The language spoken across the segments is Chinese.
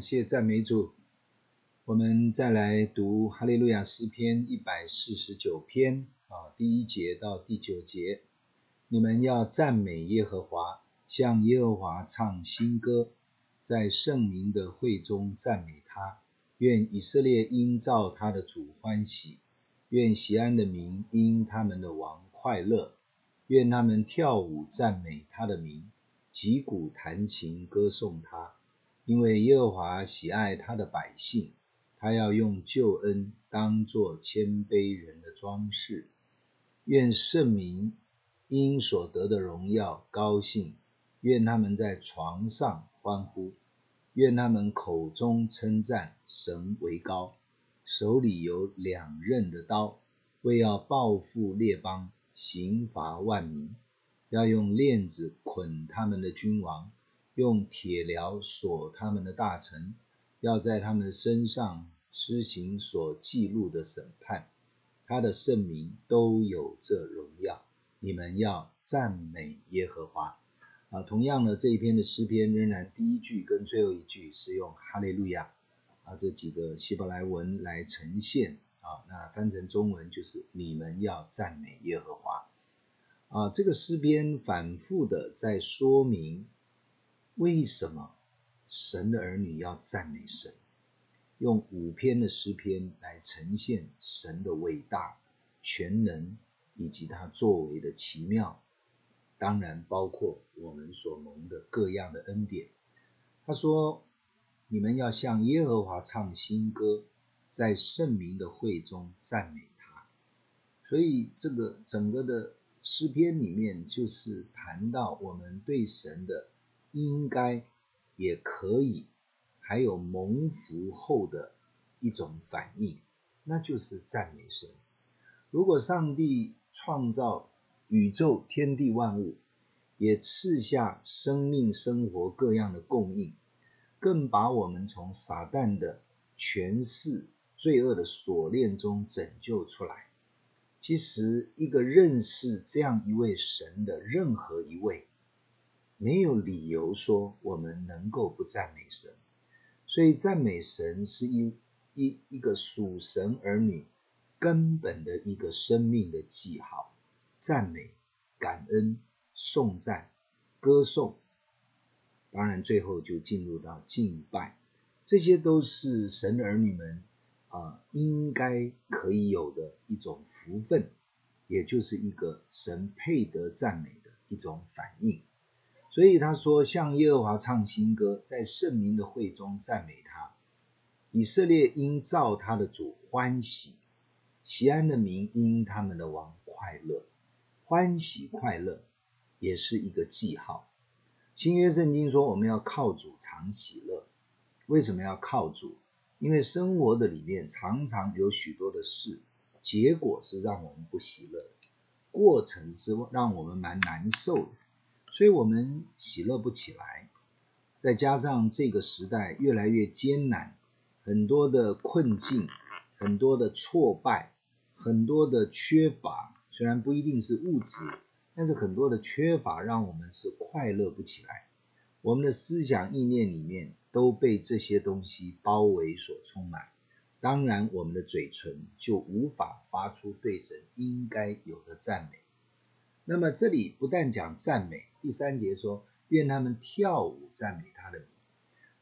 谢赞美主。我们再来读哈利路亚诗篇一百四十九篇啊，第一节到第九节。你们要赞美耶和华，向耶和华唱新歌，在圣民的会中赞美他。愿以色列因造他的主欢喜，愿西安的民因他们的王快乐。愿他们跳舞赞美他的名，击鼓弹琴歌颂他，因为耶和华喜爱他的百姓。他要用救恩当作谦卑人的装饰，愿圣民因所得的荣耀高兴，愿他们在床上欢呼，愿他们口中称赞神为高，手里有两刃的刀，为要报复列邦，刑罚万民，要用链子捆他们的君王，用铁镣锁他们的大臣。要在他们身上施行所记录的审判，他的圣名都有这荣耀。你们要赞美耶和华。啊，同样的这一篇的诗篇，仍然第一句跟最后一句是用哈利路亚啊这几个希伯来文来呈现啊，那翻成中文就是你们要赞美耶和华。啊，这个诗篇反复的在说明为什么。神的儿女要赞美神，用五篇的诗篇来呈现神的伟大、全能以及他作为的奇妙，当然包括我们所蒙的各样的恩典。他说：“你们要向耶和华唱新歌，在圣明的会中赞美他。”所以，这个整个的诗篇里面，就是谈到我们对神的应该。也可以，还有蒙福后的一种反应，那就是赞美神。如果上帝创造宇宙天地万物，也赐下生命生活各样的供应，更把我们从撒旦的权势、罪恶的锁链中拯救出来，其实一个认识这样一位神的任何一位。没有理由说我们能够不赞美神，所以赞美神是一一一个属神儿女根本的一个生命的记号。赞美、感恩、颂赞、歌颂，当然最后就进入到敬拜，这些都是神的儿女们啊、应该可以有的一种福分，也就是一个神配得赞美的一种反应。所以他说：“向耶和华唱新歌，在圣民的会中赞美他。以色列因造他的主欢喜，西安的民因他们的王快乐。欢喜快乐也是一个记号。新约圣经说，我们要靠主常喜乐。为什么要靠主？因为生活的里面常常有许多的事，结果是让我们不喜乐，过程是让我们蛮难受的。”所以我们喜乐不起来，再加上这个时代越来越艰难，很多的困境，很多的挫败，很多的缺乏，虽然不一定是物质，但是很多的缺乏让我们是快乐不起来。我们的思想意念里面都被这些东西包围所充满，当然我们的嘴唇就无法发出对神应该有的赞美。那么这里不但讲赞美，第三节说，愿他们跳舞赞美他的，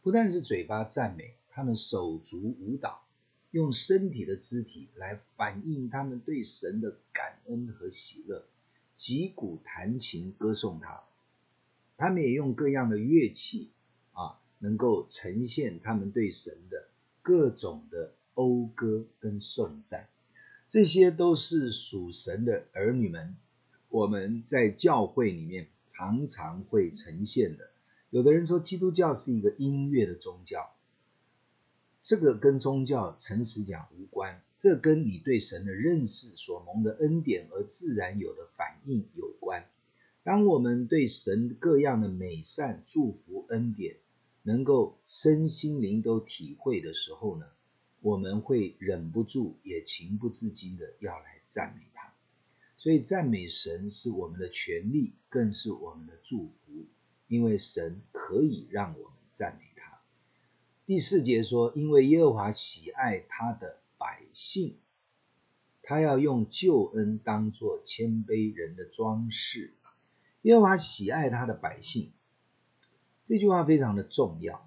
不但是嘴巴赞美，他们手足舞蹈，用身体的肢体来反映他们对神的感恩和喜乐，击鼓弹琴歌颂他。他们也用各样的乐器啊，能够呈现他们对神的各种的讴歌跟颂赞，这些都是属神的儿女们。我们在教会里面常常会呈现的。有的人说基督教是一个音乐的宗教，这个跟宗教诚实讲无关，这跟你对神的认识所蒙的恩典而自然有的反应有关。当我们对神各样的美善、祝福、恩典能够身心灵都体会的时候呢，我们会忍不住也情不自禁的要来赞美。所以赞美神是我们的权利，更是我们的祝福，因为神可以让我们赞美他。第四节说，因为耶和华喜爱他的百姓，他要用救恩当作谦卑人的装饰。耶和华喜爱他的百姓，这句话非常的重要，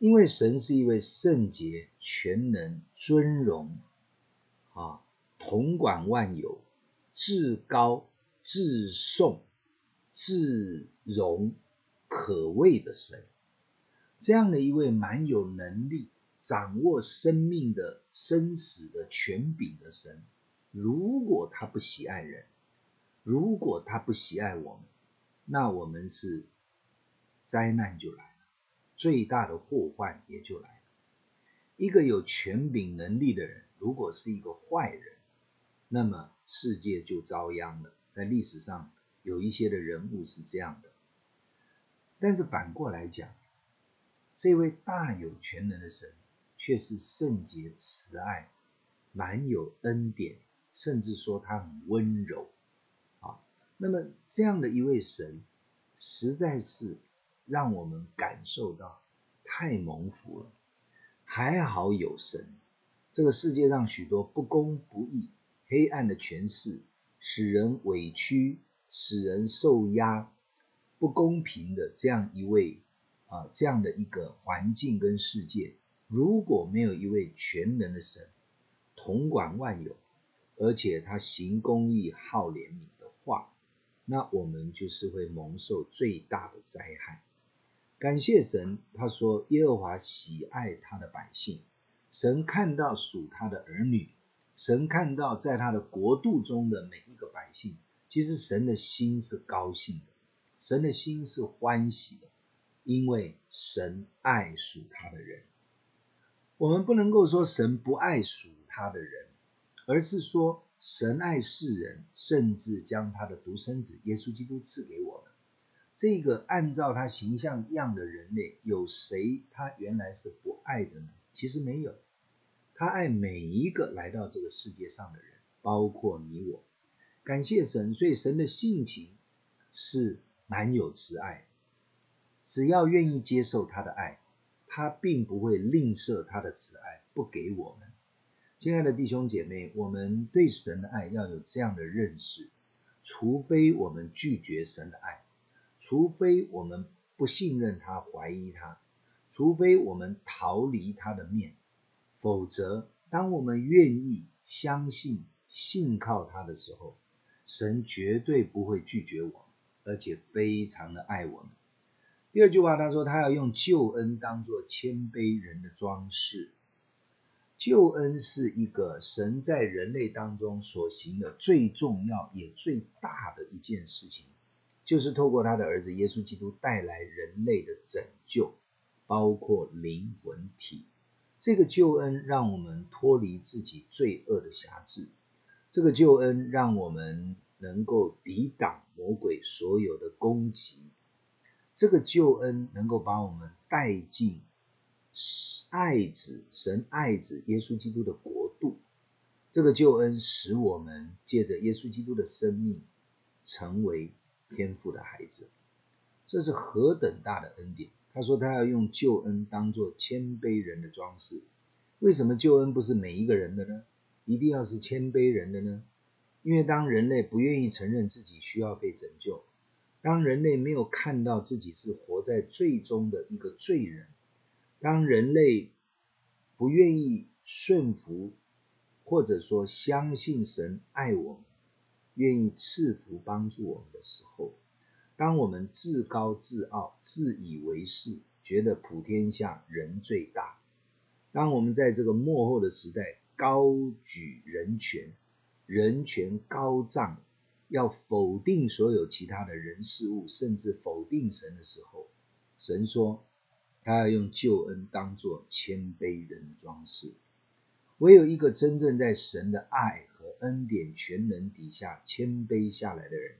因为神是一位圣洁、全能、尊荣啊，统管万有、至高、至颂、至荣、可畏的神。这样的一位蛮有能力、掌握生命的生死的权柄的神，如果他不喜爱人，如果他不喜爱我们，那我们是灾难就来了，最大的祸患也就来了。一个有权柄能力的人，如果是一个坏人，那么世界就遭殃了。在历史上有一些的人物是这样的，但是反过来讲，这位大有全能的神却是圣洁慈爱，满有恩典，甚至说他很温柔啊。那么这样的一位神，实在是让我们感受到太蒙福了。还好有神，这个世界上许多不公不义、黑暗的权势，使人委屈、使人受压、不公平的这样一位啊，这样的一个环境跟世界，如果没有一位全能的神统管万有，而且他行公义、好怜悯的话，那我们就是会蒙受最大的灾害。感谢神，他说耶和华喜爱他的百姓，神看到属他的儿女，神看到在他的国度中的每一个百姓，其实神的心是高兴的，神的心是欢喜的，因为神爱属他的人。我们不能够说神不爱属他的人，而是说。神爱世人，甚至将他的独生子耶稣基督赐给我们。这个按照他形象样的人类，有谁他原来是不爱的呢？其实没有，他爱每一个来到这个世界上的人，包括你我。感谢神，所以神的性情是满有慈爱。只要愿意接受他的爱，他并不会吝啬他的慈爱，不给我们。亲爱的弟兄姐妹，我们对神的爱要有这样的认识：除非我们拒绝神的爱，除非我们不信任他、怀疑他，除非我们逃离他的面，否则，当我们愿意相信、信靠他的时候，神绝对不会拒绝我们，而且非常的爱我们。第二句话，他说他要用救恩当作谦卑人的装饰。救恩是一个神在人类当中所行的最重要也最大的一件事情，就是透过他的儿子耶稣基督带来人类的拯救，包括灵魂体。这个救恩让我们脱离自己罪恶的辖制，这个救恩让我们能够抵挡魔鬼所有的攻击，这个救恩能够把我们带进。爱子，神爱子耶稣基督的国度，这个救恩使我们借着耶稣基督的生命成为天父的孩子，这是何等大的恩典！他说他要用救恩当做谦卑人的装饰。为什么救恩不是每一个人的呢？一定要是谦卑人的呢？因为当人类不愿意承认自己需要被拯救，当人类没有看到自己是活在罪中的一个罪人。当人类不愿意顺服，或者说相信神爱我们，愿意赐福帮助我们的时候，当我们自高自傲、自以为是，觉得普天下人最大；当我们在这个幕后的时代高举人权、人权高涨，要否定所有其他的人事物，甚至否定神的时候，神说。他要用救恩当作谦卑人的装饰。唯有一个真正在神的爱和恩典全能底下谦卑下来的人，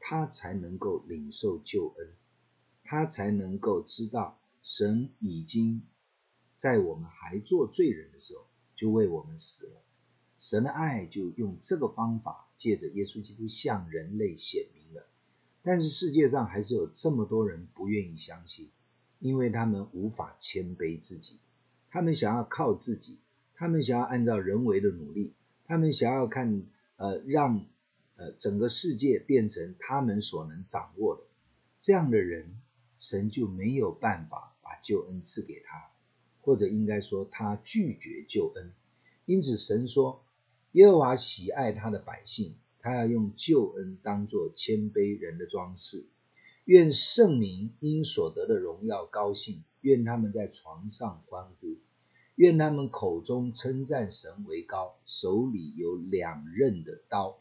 他才能够领受救恩，他才能够知道神已经在我们还做罪人的时候就为我们死了。神的爱就用这个方法借着耶稣基督向人类显明了。但是世界上还是有这么多人不愿意相信。因为他们无法谦卑自己，他们想要靠自己，他们想要按照人为的努力，他们想要看呃让呃整个世界变成他们所能掌握的，这样的人，神就没有办法把救恩赐给他，或者应该说他拒绝救恩。因此神说，耶和华喜爱他的百姓，他要用救恩当作谦卑人的装饰。愿圣民因所得的荣耀高兴，愿他们在床上欢呼，愿他们口中称赞神为高，手里有两刃的刀。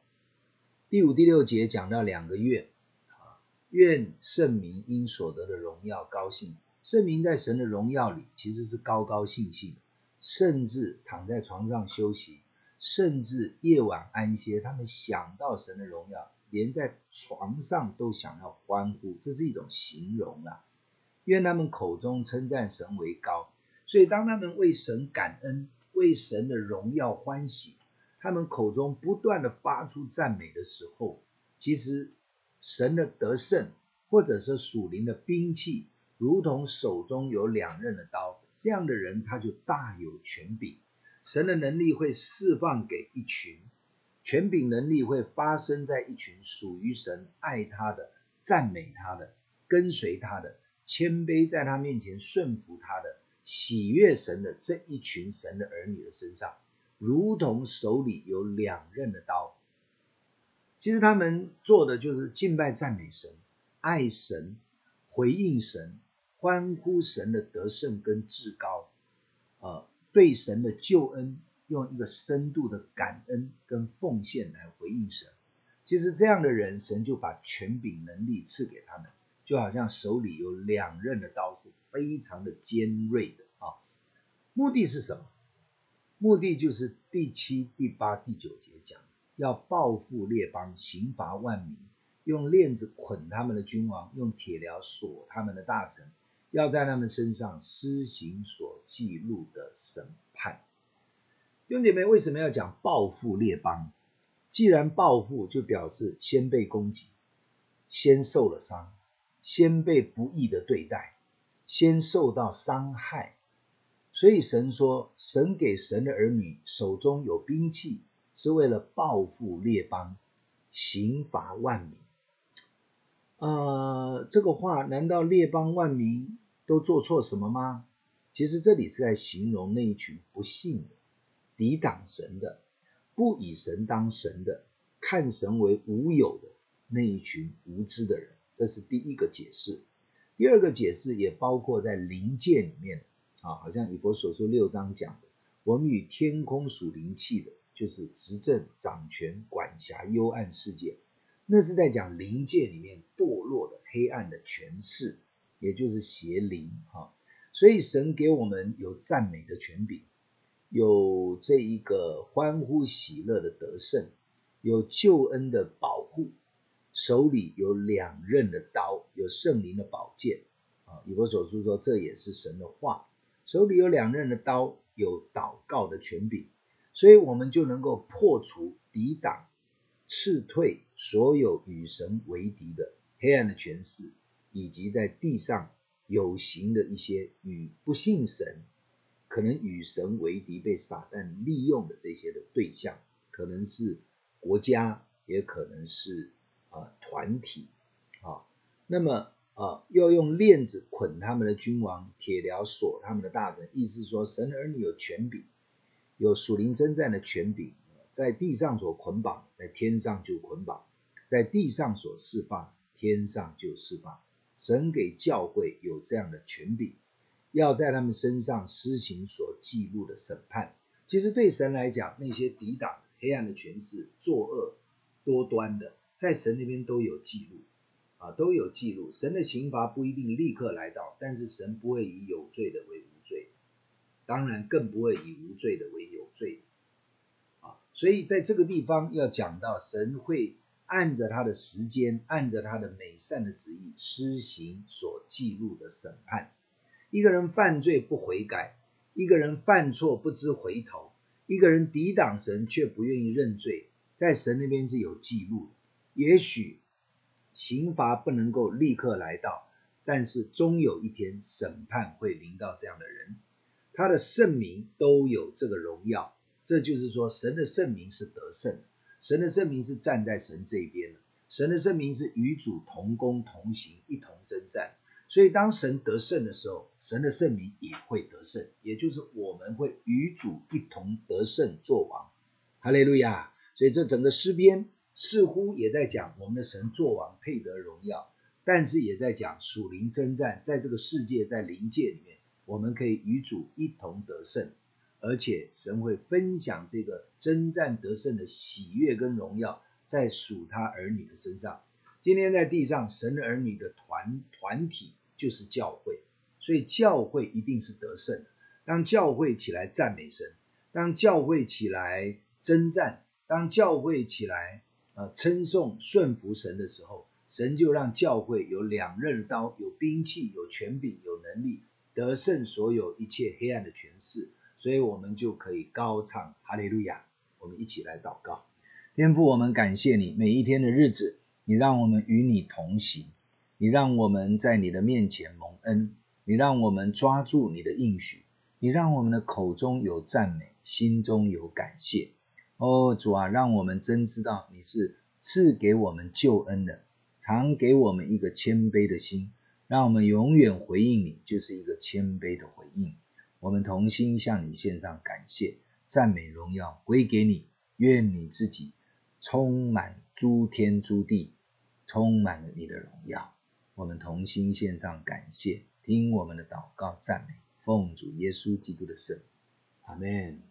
第五、第六节讲到两个愿啊，愿圣民因所得的荣耀高兴。圣民在神的荣耀里其实是高高兴兴，甚至躺在床上休息，甚至夜晚安歇，他们想到神的荣耀。连在床上都想要欢呼，这是一种形容啊。愿他们口中称赞神为高，所以当他们为神感恩、为神的荣耀欢喜，他们口中不断的发出赞美的时候，其实神的得胜，或者是属灵的兵器，如同手中有两刃的刀，这样的人他就大有权柄，神的能力会释放给一群。权柄能力会发生在一群属于神、爱他的、赞美他的、跟随他的、谦卑在他面前顺服他的、喜悦神的这一群神的儿女的身上，如同手里有两刃的刀。其实他们做的就是敬拜、赞美神、爱神、回应神、欢呼神的得胜跟至高，呃，对神的救恩。用一个深度的感恩跟奉献来回应神，其实这样的人，神就把权柄能力赐给他们，就好像手里有两刃的刀，是非常的尖锐的啊。目的是什么？目的就是第七、第八、第九节讲，要报复列邦，刑罚万民，用链子捆他们的君王，用铁镣锁他们的大臣，要在他们身上施行所记录的审判。兄姐妹，为什么要讲报复列邦？既然报复，就表示先被攻击，先受了伤，先被不义的对待，先受到伤害。所以神说，神给神的儿女手中有兵器，是为了报复列邦，刑罚万民。呃，这个话难道列邦万民都做错什么吗？其实这里是在形容那一群不信的。抵挡神的，不以神当神的，看神为无有的那一群无知的人，这是第一个解释。第二个解释也包括在灵界里面啊，好像以佛所说六章讲的，我们与天空属灵气的，就是执政、掌权、管辖幽暗世界，那是在讲灵界里面堕落的黑暗的权势，也就是邪灵啊。所以神给我们有赞美的权柄。有这一个欢呼喜乐的得胜，有救恩的保护，手里有两刃的刀，有圣灵的宝剑啊。以佛所说说，这也是神的话。手里有两刃的刀，有祷告的权柄，所以我们就能够破除、抵挡、斥退所有与神为敌的黑暗的权势，以及在地上有形的一些与不信神。可能与神为敌，被撒旦利用的这些的对象，可能是国家，也可能是啊、团体啊。那么啊、要用链子捆他们的君王，铁镣锁他们的大臣。意思说，神儿女有权柄，有属灵征战的权柄，在地上所捆绑，在天上就捆绑；在地上所释放，天上就释放。神给教会有这样的权柄。要在他们身上施行所记录的审判。其实对神来讲，那些抵挡黑暗的权势、作恶多端的，在神那边都有记录，啊，都有记录。神的刑罚不一定立刻来到，但是神不会以有罪的为无罪，当然更不会以无罪的为有罪。啊，所以在这个地方要讲到，神会按着他的时间，按着他的美善的旨意施行所记录的审判。一个人犯罪不悔改，一个人犯错不知回头，一个人抵挡神却不愿意认罪，在神那边是有记录。也许刑罚不能够立刻来到，但是终有一天审判会临到这样的人，他的圣名都有这个荣耀。这就是说，神的圣名是得胜的，神的圣名是站在神这边的，神的圣名是与主同工同行，一同征战。所以，当神得胜的时候，神的圣名也会得胜，也就是我们会与主一同得胜作王。哈利路亚！所以，这整个诗篇似乎也在讲我们的神作王配得荣耀，但是也在讲属灵征战，在这个世界，在灵界里面，我们可以与主一同得胜。而且神会分享这个征战得胜的喜悦跟荣耀，在属他儿女的身上。今天在地上，神儿女的团团体就是教会，所以教会一定是得胜的。当教会起来赞美神，当教会起来征战，当教会起来呃称颂顺服神的时候，神就让教会有两刃刀，有兵器，有权柄，有能力，得胜所有一切黑暗的权势。所以我们就可以高唱哈利路亚。我们一起来祷告，天父，我们感谢你，每一天的日子，你让我们与你同行，你让我们在你的面前蒙恩，你让我们抓住你的应许，你让我们的口中有赞美，心中有感谢。哦，主啊，让我们真知道你是赐给我们救恩的，常给我们一个谦卑的心，让我们永远回应你，就是一个谦卑的回应。我们同心向你献上感谢、赞美、荣耀归给你。愿你自己充满诸天诸地，充满了你的荣耀。我们同心献上感谢，听我们的祷告赞美，奉主耶稣基督的圣，阿门。